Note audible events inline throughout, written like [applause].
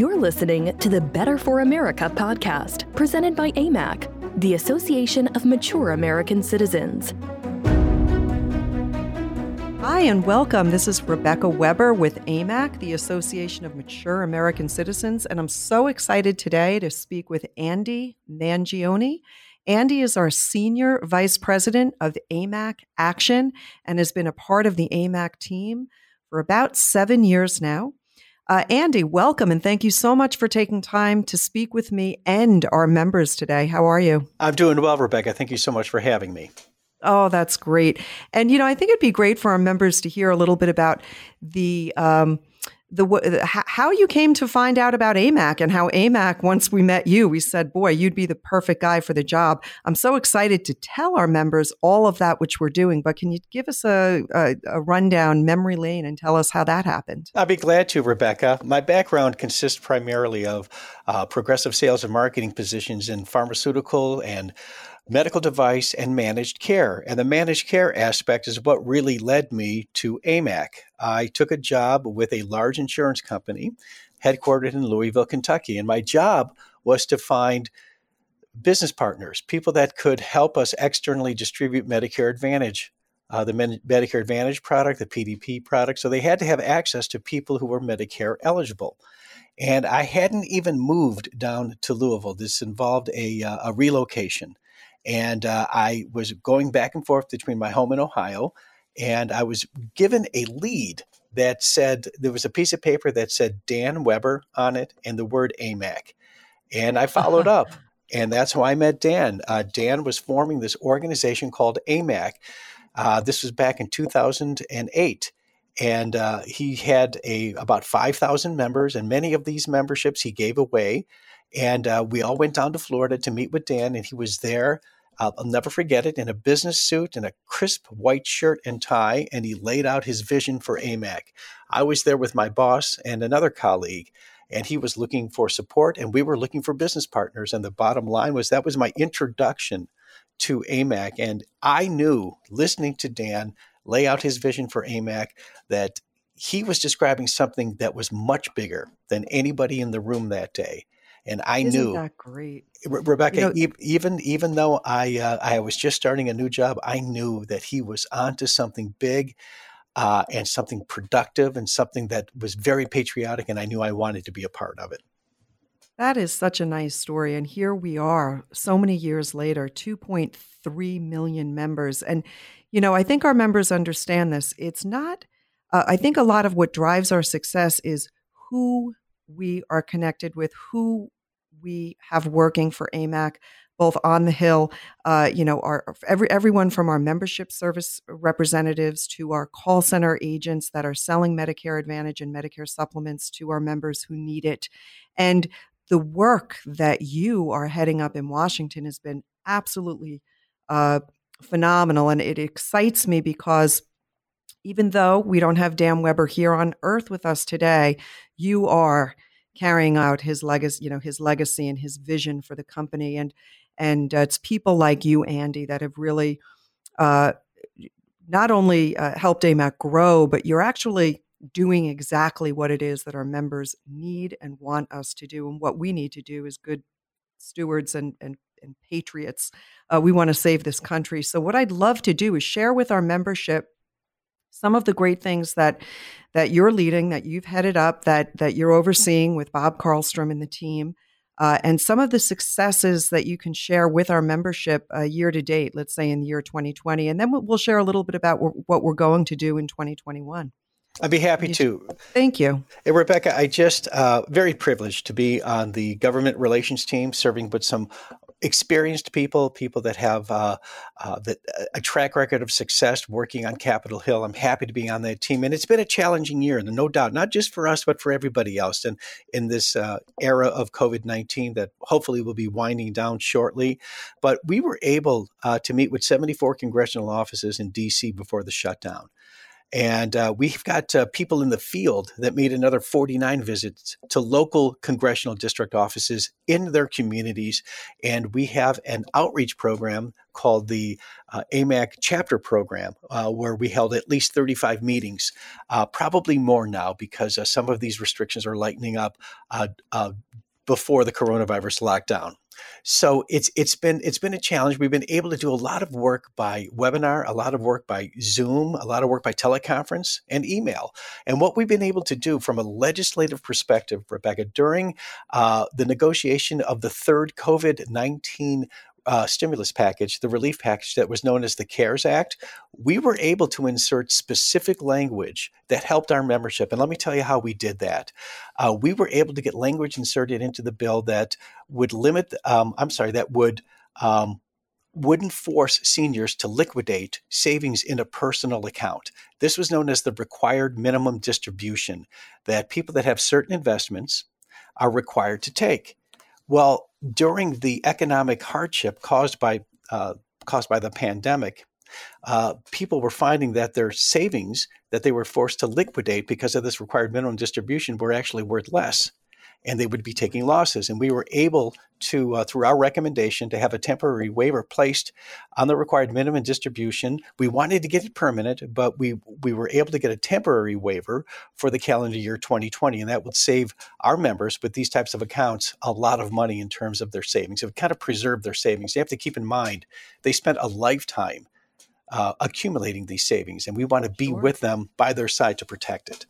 You're listening to the Better for America podcast, presented by AMAC, the Association of Mature American Citizens. Hi, and welcome. This is Rebecca Weber with AMAC, the Association of Mature American Citizens, and I'm so excited today to speak with Andy Mangione. Andy is our Senior Vice President of AMAC Action and has been a part of the AMAC team for about seven years now. Uh, Andy, welcome and thank you so much for taking time to speak with me and our members today. How are you? I'm doing well, Rebecca. Thank you so much for having me. Oh, that's great. And, you know, I think it'd be great for our members to hear a little bit about the, um, the how you came to find out about AMAC and how AMAC once we met you we said boy you'd be the perfect guy for the job. I'm so excited to tell our members all of that which we're doing but can you give us a, a, a rundown memory lane and tell us how that happened? I'd be glad to Rebecca. My background consists primarily of uh, progressive sales and marketing positions in pharmaceutical and medical device and managed care. And the managed care aspect is what really led me to AMAC. I took a job with a large insurance company headquartered in Louisville, Kentucky. And my job was to find business partners, people that could help us externally distribute Medicare Advantage. Uh, the Medicare Advantage product, the PDP product. So they had to have access to people who were Medicare eligible. And I hadn't even moved down to Louisville. This involved a, uh, a relocation. And uh, I was going back and forth between my home in Ohio, and I was given a lead that said there was a piece of paper that said Dan Weber on it and the word AMAC. And I followed [laughs] up, and that's how I met Dan. Uh, Dan was forming this organization called AMAC. Uh, this was back in 2008 and uh, he had a about 5000 members and many of these memberships he gave away and uh, we all went down to Florida to meet with Dan, and he was there. Uh, I'll never forget it in a business suit and a crisp white shirt and tie, and he laid out his vision for AMAC. I was there with my boss and another colleague, and he was looking for support, and we were looking for business partners. And the bottom line was that was my introduction to AMAC. And I knew, listening to Dan lay out his vision for AMAC, that he was describing something that was much bigger than anybody in the room that day and I Isn't knew that great, Re- Rebecca. You know, even even though I uh, I was just starting a new job, I knew that he was onto something big. Uh, and something productive and something that was very patriotic, and I knew I wanted to be a part of it. That is such a nice story. And here we are, so many years later, 2.3 million members. And, you know, I think our members understand this. It's not, uh, I think a lot of what drives our success is who we are connected with, who we have working for AMAC, both on the Hill, uh, you know, our every everyone from our membership service representatives to our call center agents that are selling Medicare Advantage and Medicare supplements to our members who need it, and the work that you are heading up in Washington has been absolutely uh, phenomenal, and it excites me because even though we don't have Dan Weber here on earth with us today, you are carrying out his legacy, you know, his legacy and his vision for the company. And and uh, it's people like you, Andy, that have really uh, not only uh, helped AMAC grow, but you're actually doing exactly what it is that our members need and want us to do. And what we need to do is good stewards and and, and patriots. Uh, we want to save this country. So what I'd love to do is share with our membership some of the great things that that you're leading, that you've headed up, that that you're overseeing with Bob Carlstrom and the team, uh, and some of the successes that you can share with our membership uh, year to date. Let's say in the year 2020, and then we'll share a little bit about what we're going to do in 2021. I'd be happy to. Thank you. Hey, Rebecca, I just uh, very privileged to be on the government relations team, serving with some experienced people, people that have uh, uh, that, uh, a track record of success working on Capitol Hill. I'm happy to be on that team, and it's been a challenging year, and no doubt, not just for us, but for everybody else. And in this uh, era of COVID 19, that hopefully will be winding down shortly, but we were able uh, to meet with 74 congressional offices in D.C. before the shutdown. And uh, we've got uh, people in the field that made another 49 visits to local congressional district offices in their communities. And we have an outreach program called the uh, AMAC chapter program, uh, where we held at least 35 meetings, uh, probably more now because uh, some of these restrictions are lightening up before the coronavirus lockdown. So it's it's been it's been a challenge. We've been able to do a lot of work by webinar, a lot of work by Zoom, a lot of work by teleconference and email. And what we've been able to do from a legislative perspective, Rebecca, during uh, the negotiation of the third COVID nineteen uh, stimulus package, the relief package that was known as the CARES Act, we were able to insert specific language that helped our membership. And let me tell you how we did that. Uh, we were able to get language inserted into the bill that would limit, um, I'm sorry, that would. Um, wouldn't force seniors to liquidate savings in a personal account. This was known as the required minimum distribution that people that have certain investments are required to take. Well, during the economic hardship caused by uh, caused by the pandemic, uh, people were finding that their savings that they were forced to liquidate because of this required minimum distribution were actually worth less and they would be taking losses. And we were able to, uh, through our recommendation, to have a temporary waiver placed on the required minimum distribution. We wanted to get it permanent, but we we were able to get a temporary waiver for the calendar year 2020, and that would save our members with these types of accounts a lot of money in terms of their savings. It would kind of preserve their savings. You have to keep in mind they spent a lifetime uh, accumulating these savings, and we want to be sure. with them by their side to protect it.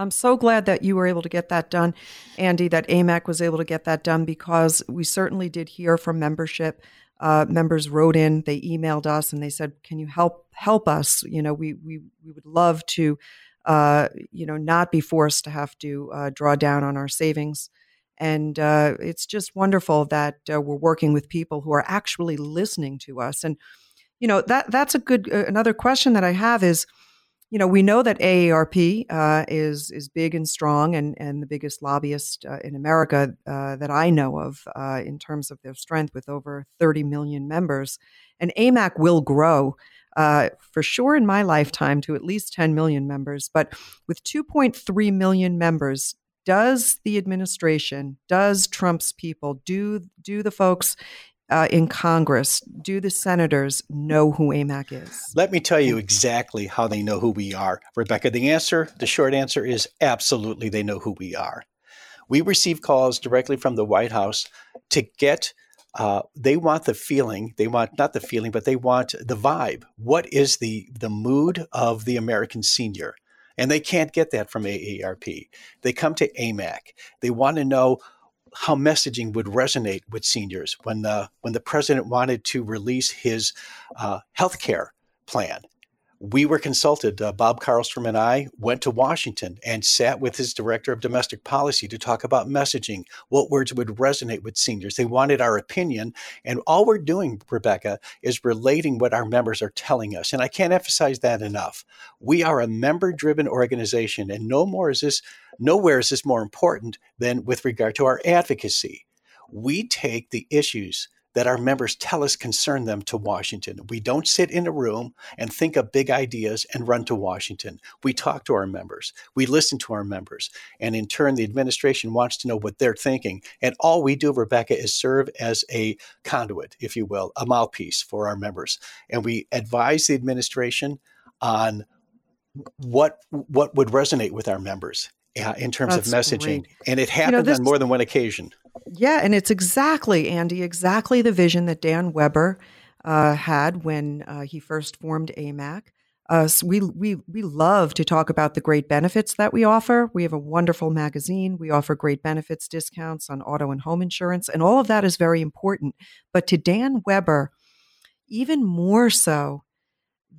I'm so glad that you were able to get that done, Andy, that AMAC was able to get that done because we certainly did hear from membership. Uh, members wrote in, they emailed us, and they said, "Can you help help us? You know, we we we would love to, uh, you know, not be forced to have to uh, draw down on our savings." And uh, it's just wonderful that uh, we're working with people who are actually listening to us. And you know that that's a good uh, another question that I have is you know, we know that AARP uh, is is big and strong, and and the biggest lobbyist uh, in America uh, that I know of uh, in terms of their strength, with over 30 million members. And AMAC will grow uh, for sure in my lifetime to at least 10 million members. But with 2.3 million members, does the administration, does Trump's people, do do the folks uh, in Congress, do the senators know who AMAC is? Let me tell you exactly how they know who we are. Rebecca, the answer, the short answer is absolutely they know who we are. We receive calls directly from the White House to get, uh, they want the feeling, they want not the feeling, but they want the vibe. What is the, the mood of the American senior? And they can't get that from AARP. They come to AMAC. They want to know how messaging would resonate with seniors when the when the president wanted to release his uh, health care plan we were consulted. Uh, Bob Carlstrom and I went to Washington and sat with his director of domestic policy to talk about messaging, what words would resonate with seniors. They wanted our opinion. And all we're doing, Rebecca, is relating what our members are telling us. And I can't emphasize that enough. We are a member driven organization, and no more is this, nowhere is this more important than with regard to our advocacy. We take the issues that our members tell us concern them to Washington. We don't sit in a room and think of big ideas and run to Washington. We talk to our members, we listen to our members, and in turn, the administration wants to know what they're thinking. And all we do, Rebecca, is serve as a conduit, if you will, a mouthpiece for our members. And we advise the administration on what what would resonate with our members uh, in terms That's of messaging. Great. And it happened you know, this, on more than one occasion. Yeah, and it's exactly, Andy, exactly the vision that Dan Weber uh, had when uh, he first formed AMAC. Uh, so we, we, we love to talk about the great benefits that we offer. We have a wonderful magazine. We offer great benefits discounts on auto and home insurance, and all of that is very important. But to Dan Weber, even more so,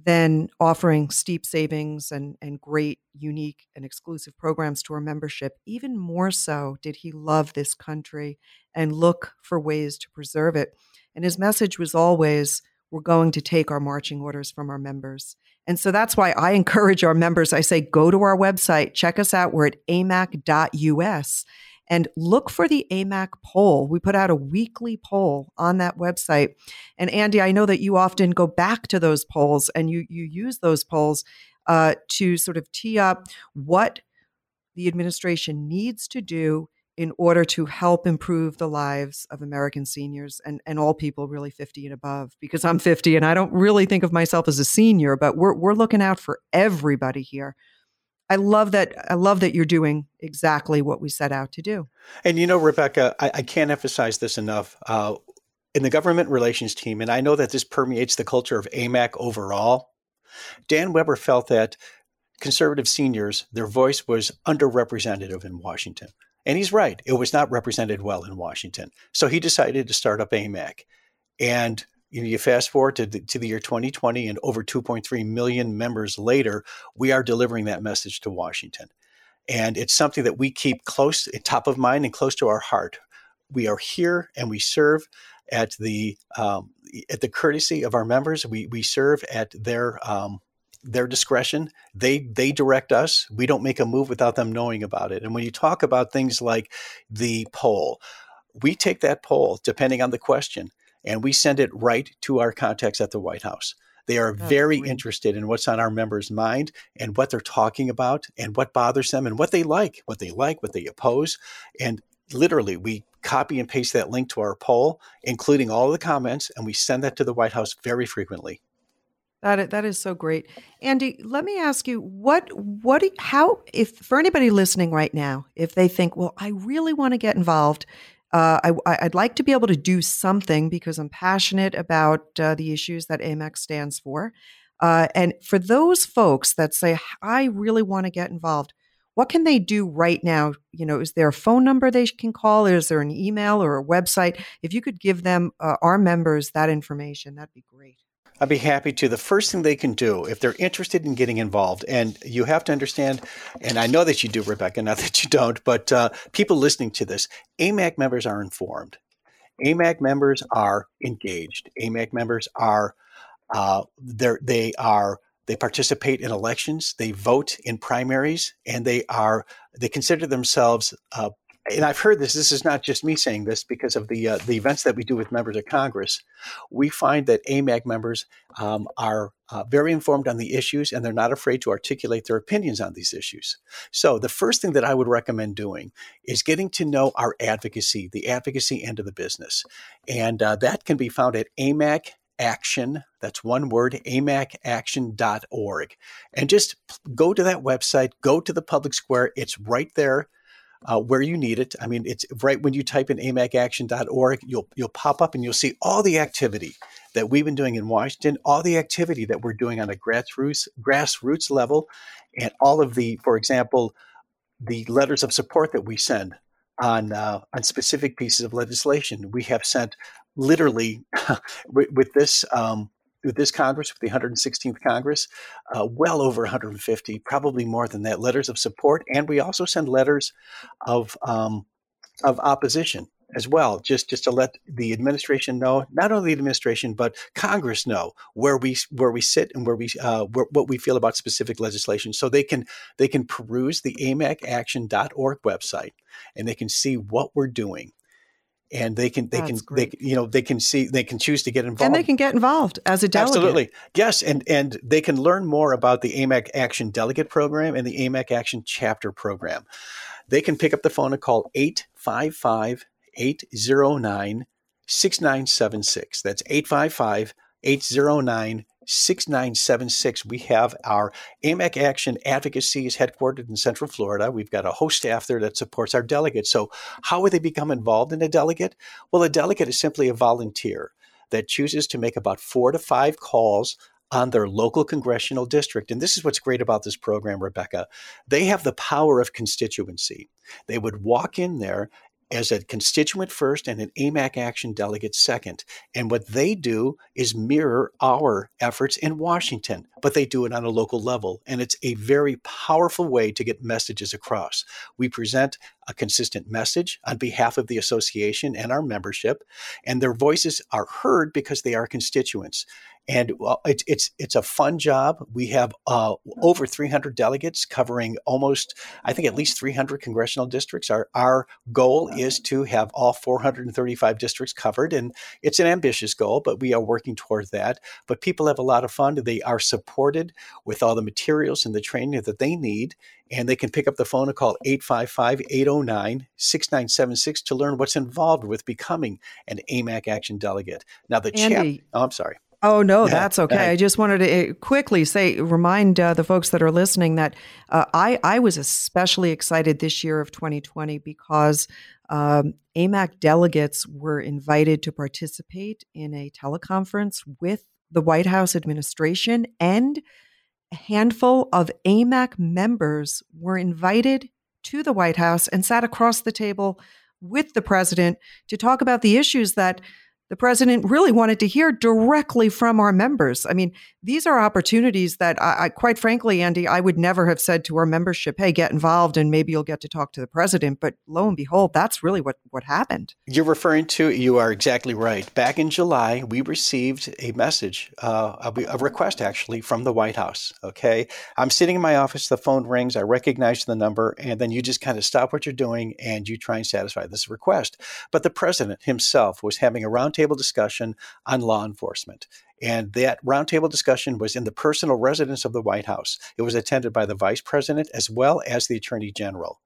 then offering steep savings and, and great, unique, and exclusive programs to our membership. Even more so, did he love this country and look for ways to preserve it. And his message was always we're going to take our marching orders from our members. And so that's why I [laughs] encourage our members I say, go to our website, check us out. We're at amac.us and look for the AMAC poll. We put out a weekly poll on that website. And Andy, I know that you often go back to those polls and you you use those polls uh, to sort of tee up what the administration needs to do in order to help improve the lives of American seniors and, and all people really 50 and above. Because I'm 50 and I don't really think of myself as a senior, but we're, we're looking out for everybody here. I love that. I love that you're doing exactly what we set out to do. And you know, Rebecca, I, I can't emphasize this enough. Uh, in the government relations team, and I know that this permeates the culture of AMAC overall, Dan Weber felt that conservative seniors, their voice was underrepresented in Washington. And he's right. It was not represented well in Washington. So he decided to start up AMAC. And you, fast forward to the, to the year 2020 and over 2.3 million members later, we are delivering that message to Washington. And it's something that we keep close, top of mind and close to our heart. We are here and we serve at the um, at the courtesy of our members. We we serve at their um, their discretion. They they direct us. We don't make a move without them knowing about it. And when you talk about things like the poll, we take that poll depending on the question and we send it right to our contacts at the White House. They are That's very interested in what's on our members' mind and what they're talking about and what bothers them and what they like, what they like, what they oppose. And literally, we copy and paste that link to our poll, including all the comments, and we send that to the White House very frequently. That is, that is so great, Andy. Let me ask you what what how if for anybody listening right now, if they think, well, I really want to get involved uh, I, would like to be able to do something because I'm passionate about uh, the issues that AMAC stands for. Uh, and for those folks that say, I really want to get involved, what can they do right now? You know, is there a phone number they can call? Is there an email or a website? If you could give them, uh, our members, that information, that'd be great. I'd be happy to. The first thing they can do, if they're interested in getting involved, and you have to understand, and I know that you do, Rebecca, not [laughs] that you don't, but uh, people listening to this, AMAC members are informed. AMAC members are engaged. AMAC members are uh, they are they participate in elections, they vote in primaries, and they are they consider themselves uh, and I've heard this. This is not just me saying this because of the uh, the events that we do with members of Congress. We find that AMAC members um, are uh, very informed on the issues, and they're not afraid to articulate their opinions on these issues. So, the first thing that I would recommend doing is getting to know our advocacy, the advocacy end of the business, and uh, that can be found at AMAC action that's one word amacaction.org and just go to that website go to the public square it's right there uh, where you need it. I mean, it's right when you type in amacaction.org, you'll you'll pop up and you'll see all the activity that we've been doing in Washington, all the activity that we're doing on a grassroots grassroots level, and all of the, for example, the letters of support that we send on uh, on specific pieces of legislation. We have sent literally [laughs] with, with, this um, with this Congress, with the 116th Congress, uh, well over 150, probably more than that, letters of support, and we also send letters of um, of opposition as well, just just to let the administration know, not only the administration but Congress know where we where we sit and where we uh, where, what we feel about specific legislation, so they can they can peruse the amacaction.org website and they can see what we're doing and they can they That's can great. they you know they can see they can choose to get involved and they can get involved as a delegate. Absolutely. Yes and and they can learn more about the amac action delegate program and the amac action chapter program. They can pick up the phone and call 855 809 6976 that's 855 809 6976. We have our AMAC Action Advocacy is headquartered in Central Florida. We've got a host staff there that supports our delegates. So, how would they become involved in a delegate? Well, a delegate is simply a volunteer that chooses to make about four to five calls on their local congressional district. And this is what's great about this program, Rebecca. They have the power of constituency. They would walk in there as a constituent first and an AMAC action delegate second. And what they do is mirror our efforts in Washington, but they do it on a local level. And it's a very powerful way to get messages across. We present a consistent message on behalf of the association and our membership, and their voices are heard because they are constituents. And well, it's it's it's a fun job. We have uh, over 300 delegates covering almost, I think, at least 300 congressional districts. Our our goal is to have all 435 districts covered, and it's an ambitious goal, but we are working toward that. But people have a lot of fun. They are supported with all the materials and the training that they need, and they can pick up the phone and call 855 809 6976 to learn what's involved with becoming an AMAC Action Delegate. Now, the Andy, chap, oh, I'm sorry. Oh no, that's okay. I just wanted to eh, quickly say, remind uh, the folks that are listening that uh, I I was especially excited this year of 2020 because um, AMAC delegates were invited to participate in a teleconference with the White House administration, and a handful of AMAC members were invited to the White House and sat across the table with the president to talk about the issues that the president really wanted to hear directly from our members. I mean, these are opportunities that I, I, quite frankly, Andy, I would never have said to our membership, "Hey, get involved, and maybe you'll get to talk to the president." But lo and behold, that's really what what happened. You're referring to. You are exactly right. Back in July, we received a message, uh, a, a request actually from the White House. Okay, I'm sitting in my office. The phone rings. I recognize the number, and then you just kind of stop what you're doing and you try and satisfy this request. But the president himself was having a roundtable roundtable discussion on law enforcement. And that roundtable discussion was in the personal residence of the White House. It was attended by the vice president as well as the attorney general.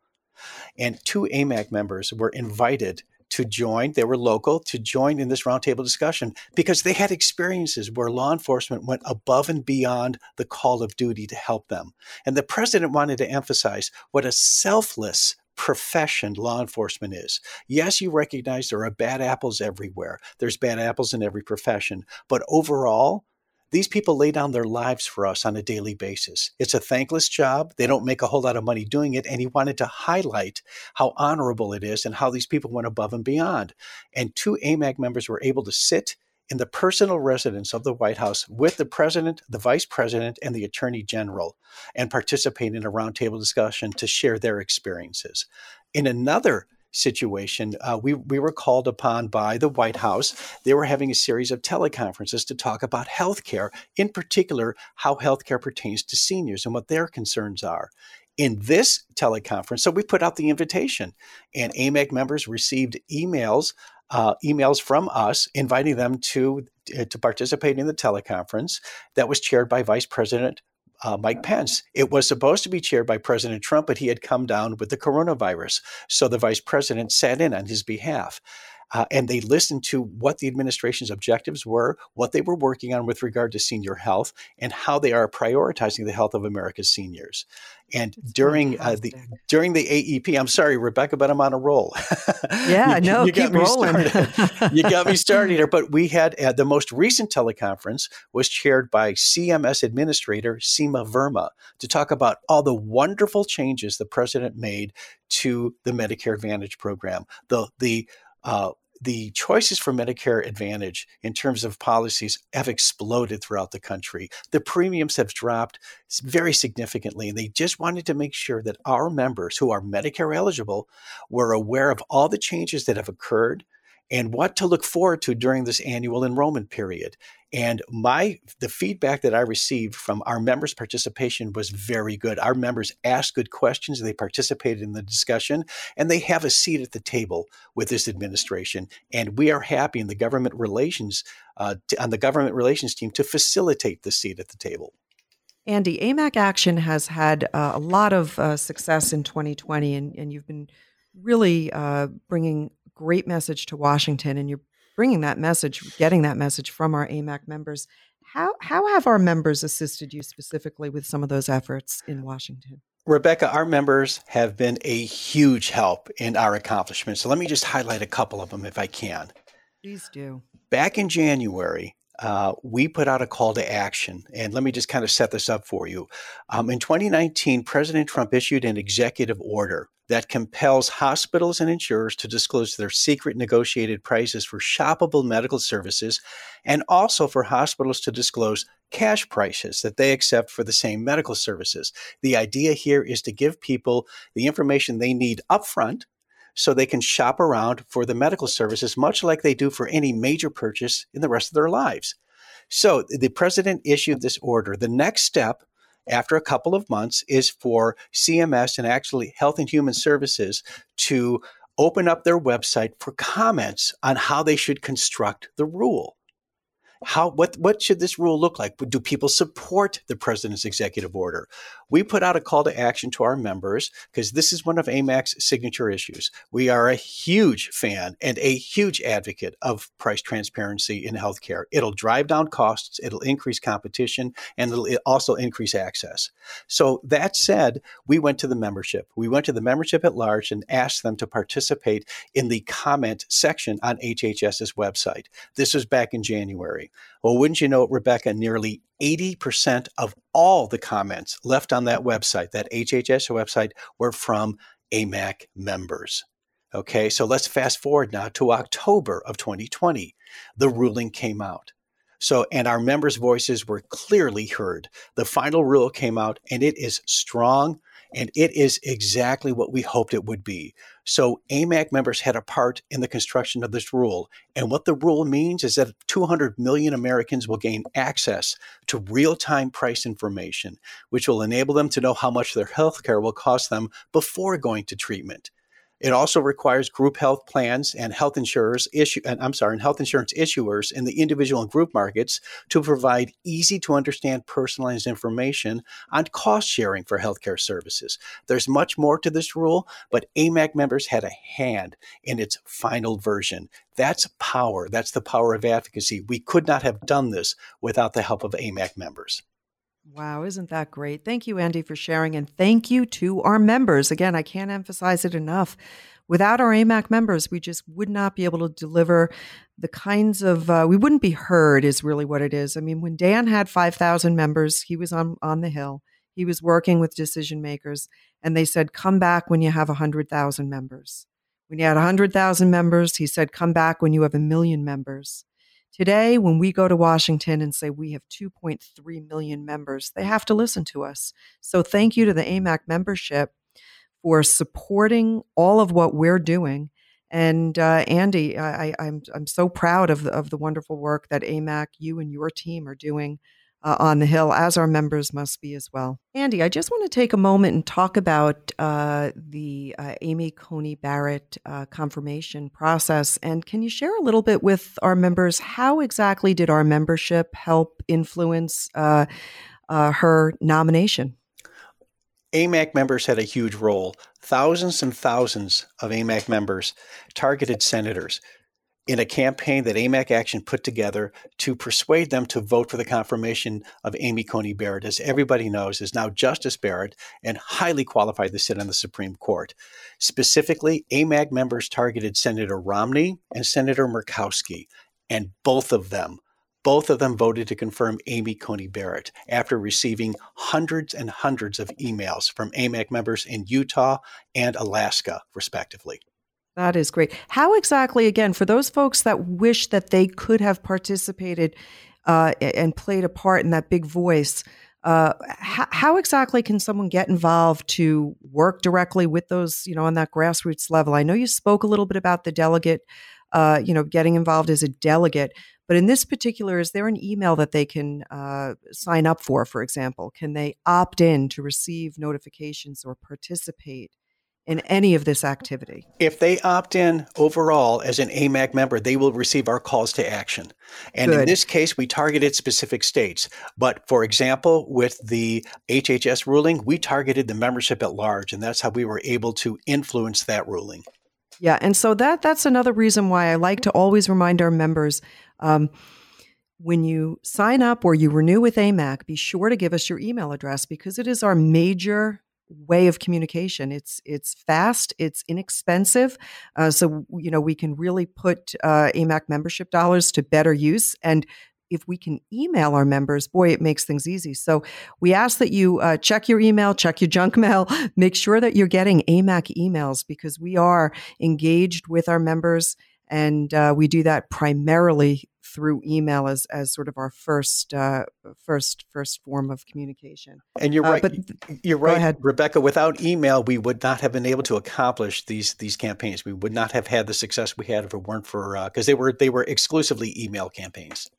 And two AMAC members were invited to join, they were local, to join in this roundtable discussion because they had experiences where law enforcement went above and beyond the call of duty to help them. And the president wanted to emphasize what a selfless profession law enforcement is. Yes, you recognize there are bad apples everywhere. There's bad apples in every profession. But overall, these people lay down their lives for us on a daily basis. It's a thankless job. They don't make a whole lot of money doing it. And he wanted to highlight how honorable it is and how these people went above and beyond. And two AMAC members were able to sit in the personal residence of the White House with the president, the vice president, and the attorney general and participate in a roundtable discussion to share their experiences. In another situation, uh, we, we were called upon by the White House. They were having a series of teleconferences to talk about healthcare, in particular, how healthcare pertains to seniors and what their concerns are in this teleconference. So we put out the invitation, and AMAC members received emails uh, emails from us inviting them to uh, to participate in the teleconference that was chaired by Vice President uh, Mike Pence. It was supposed to be chaired by President Trump, but he had come down with the coronavirus, so the vice president sat in on his behalf uh, and they listened to what the administration's objectives were, what they were working on with regard to senior health, and how they are prioritizing the health of America's seniors. And during uh, the during the AEP, I'm sorry, Rebecca, but I'm on a roll. [laughs] Yeah, you, no, you keep rolling. you got me started [laughs] here. But we had uh, the most recent teleconference was chaired by CMS Administrator Seema Verma to talk about all the wonderful changes the president made to the Medicare Advantage program, the the uh, the choices for Medicare Advantage in terms of policies have exploded throughout the country. The premiums have dropped very significantly, and they just wanted to make sure that our members who are Medicare eligible were aware of all the changes that have occurred and what to look forward to during this annual enrollment period. And my the feedback that I received from our members' participation was very good. Our members asked good questions, they participated in the discussion, and they have a seat at the table with this administration. And we are happy in the government relations uh, to, on the government relations team to facilitate the seat at the table. Andy, AMAC Action has had uh, a lot of uh, success in 2020, and, and you've been really uh, bringing great message to Washington, and you're bringing that message, getting that message from our AMAC members. How, how have our members assisted you specifically with some of those efforts in Washington? Rebecca, our members have been a huge help in our accomplishments. So let me just highlight a couple of them if I can. Please do. Back in January, uh, we put out a call to action. And let me just kind of set this up for you. Um, in 2019, President Trump issued an executive order that compels hospitals and insurers to disclose their secret negotiated prices for shoppable medical services and also for hospitals to disclose cash prices that they accept for the same medical services. The idea here is to give people the information they need upfront so they can shop around for the medical services, much like they do for any major purchase in the rest of their lives. So the president issued this order. The next step after a couple of months is for CMS and actually Health and Human Services to open up their website for comments on how they should construct the rule how what what should this rule look like? Do people support the president's executive order? We put out a call to action to our members because this is one of AMAC's signature issues. We are a huge fan and a huge advocate of price transparency in healthcare. It'll drive down costs, it'll increase competition, and it'll also increase access. So that said, we went to the membership. We went to the membership at large and asked them to participate in the comment section on HHS's website. This was back in January. Well, wouldn't you know, it, Rebecca, nearly 80% of all the comments left on that website, that HHS website, were from AMAC members. Okay, so let's fast forward now to October of 2020. The ruling came out. So, and our members' voices were clearly heard. The final rule came out and it is strong and it is exactly what we hoped it would be. So AMAC members had a part in the construction of this rule. And what the rule means is that 200 million Americans will gain access to real time price information, which will enable them to know how much their health care will cost them before going to treatment. It also requires group health plans and health insurers issue and I'm sorry, and health insurance issuers in the individual and group markets to provide easy to understand personalized information on cost sharing for healthcare services. There's much more to this rule, but AMAC members had a hand in its final version. That's power. That's the power of advocacy. We could not have done this without the help of AMAC members. Wow, isn't that great? Thank you, Andy, for sharing. And thank you to our members. Again, I can't emphasize it enough. Without our AMAC members, we just would not be able to deliver the kinds of, uh, we wouldn't be heard, is really what it is. I mean, when Dan had 5,000 members, he was on, on the Hill, he was working with decision makers, and they said, come back when you have 100,000 members. When you had 100,000 members, he said, come back when you have a million members. Today, when we go to Washington and say we have 2.3 million members, they have to listen to us. So thank you to the AMAC membership for supporting all of what we're doing. And uh, Andy, I, am I'm, I'm so proud of the, of the wonderful work that AMAC, you and your team are doing uh, on the Hill, as our members must be as well. Andy, I just want to take a moment and talk about uh, the uh, Amy Coney Barrett uh, confirmation process. And can you share a little bit with our members how exactly did our membership help influence uh, uh, her nomination? AMAC members had a huge role. Thousands and thousands of AMAC members targeted senators in a campaign that AMAC Action put together to persuade them to vote for the confirmation of Amy Coney Barrett, as everybody knows, is now Justice Barrett and highly qualified to sit on the Supreme Court. Specifically, AMAC members targeted Senator Romney and Senator Murkowski, and both of them both of them voted to confirm Amy Coney Barrett after receiving hundreds and hundreds of emails from AMAC members in Utah and Alaska, respectively. That is great. How exactly, again, for those folks that wish that they could have participated uh, and played a part in that big voice, uh, how, how, exactly can someone get involved to work directly with those, you know, on that grassroots level? I know you spoke a little bit about the delegate, uh, you know, getting involved as a delegate, but in this particular, is there an email that they can uh, sign up for, for example? Can they opt in to receive notifications or participate? In any of this activity. If they opt in overall as an AMAC member, they will receive our calls to action. And Good. in this case, we targeted specific states. But for example, with the HHS ruling, we targeted the membership at large, and that's how we were able to influence that ruling. Yeah, and so that that's another reason why I like to always remind our members. Um, when you sign up or you renew with AMAC, be sure to give us your email address because it is our major way of communication. It's it's fast, it's inexpensive, uh, so you know we can really put uh, AMAC membership dollars to better use. And if we can email our members, boy, it makes things easy. So we ask that you uh, check your email, check your junk [laughs] mail, make sure that you're getting AMAC emails because we are engaged with our members and uh, we do that primarily through email as as sort of our first uh, first first form of communication. And you're uh, right. but you're right, Rebecca. Without email, we would not have been able to accomplish these these campaigns. We would not have had the success we had if it weren't for because uh, they were they were exclusively email campaigns.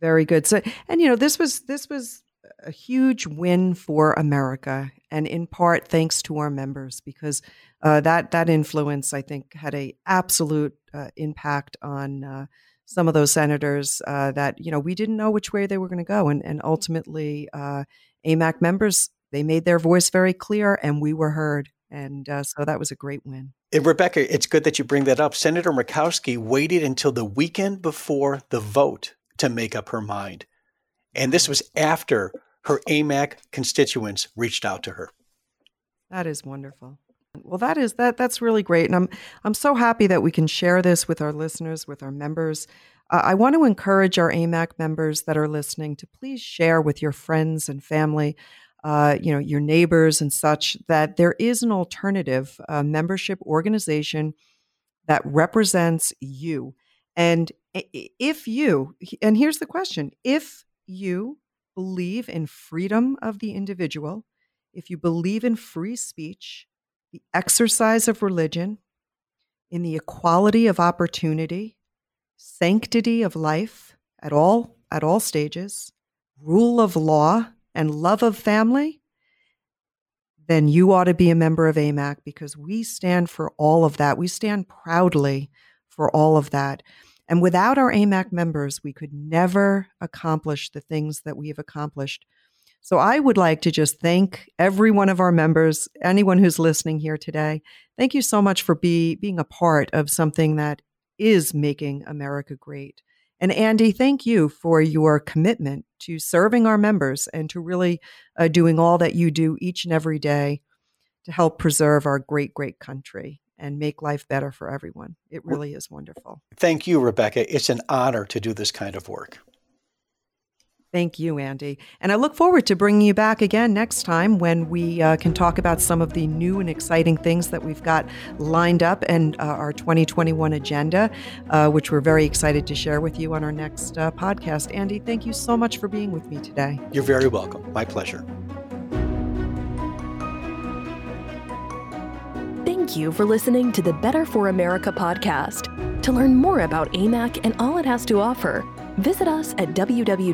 Very good. So, and you know, this was this was a huge win for America, and in part thanks to our members, because uh, that that influence, I think, had a absolute uh, impact on uh, some of those senators uh, that you know we didn't know which way they were going to go, and and ultimately, uh, AMAC members they made their voice very clear, and we were heard, and uh, so that was a great win. And Rebecca, it's good that you bring that up. Senator Murkowski waited until the weekend before the vote to make up her mind, and this was after her AMAC constituents reached out to her. That is wonderful. Well, that is that that's really great, and I'm I'm so happy that we can share this with our listeners, with our members. Uh, I want to encourage our AMAC members that are listening to please share with your friends and family, uh, you know, your neighbors and such, that there is an alternative uh, membership organization that represents you. And if you, and here's the question: if you believe in freedom of the individual, if you believe in free speech the exercise of religion, in the equality of opportunity, sanctity of life at all at all stages, rule of law and love of family, then you ought to be a member of AMAC because we stand for all of that. We stand proudly for all of that. And without our AMAC members, we could never accomplish the things that we have accomplished so I would like to just thank every one of our members, anyone who's listening here today. Thank you so much for be, being a part of something that is making America great. And Andy, thank you for your commitment to serving our members and to really uh, doing all that you do each and every day to help preserve our great, great country and make life better for everyone. It really is wonderful. Thank you, Rebecca. It's an honor to do this kind of work. Thank you, Andy. And I look forward to bringing you back again next time when we uh, can talk about some of the new and exciting things that we've got lined up and uh, our 2021 agenda, uh, which we're very excited to share with you on our next uh, podcast. Andy, thank you so much for being with me today. You're very welcome. My pleasure. Thank you for listening to the Better for America podcast. To learn more about AMAC and all it has to offer, Visit us at www.amac.us.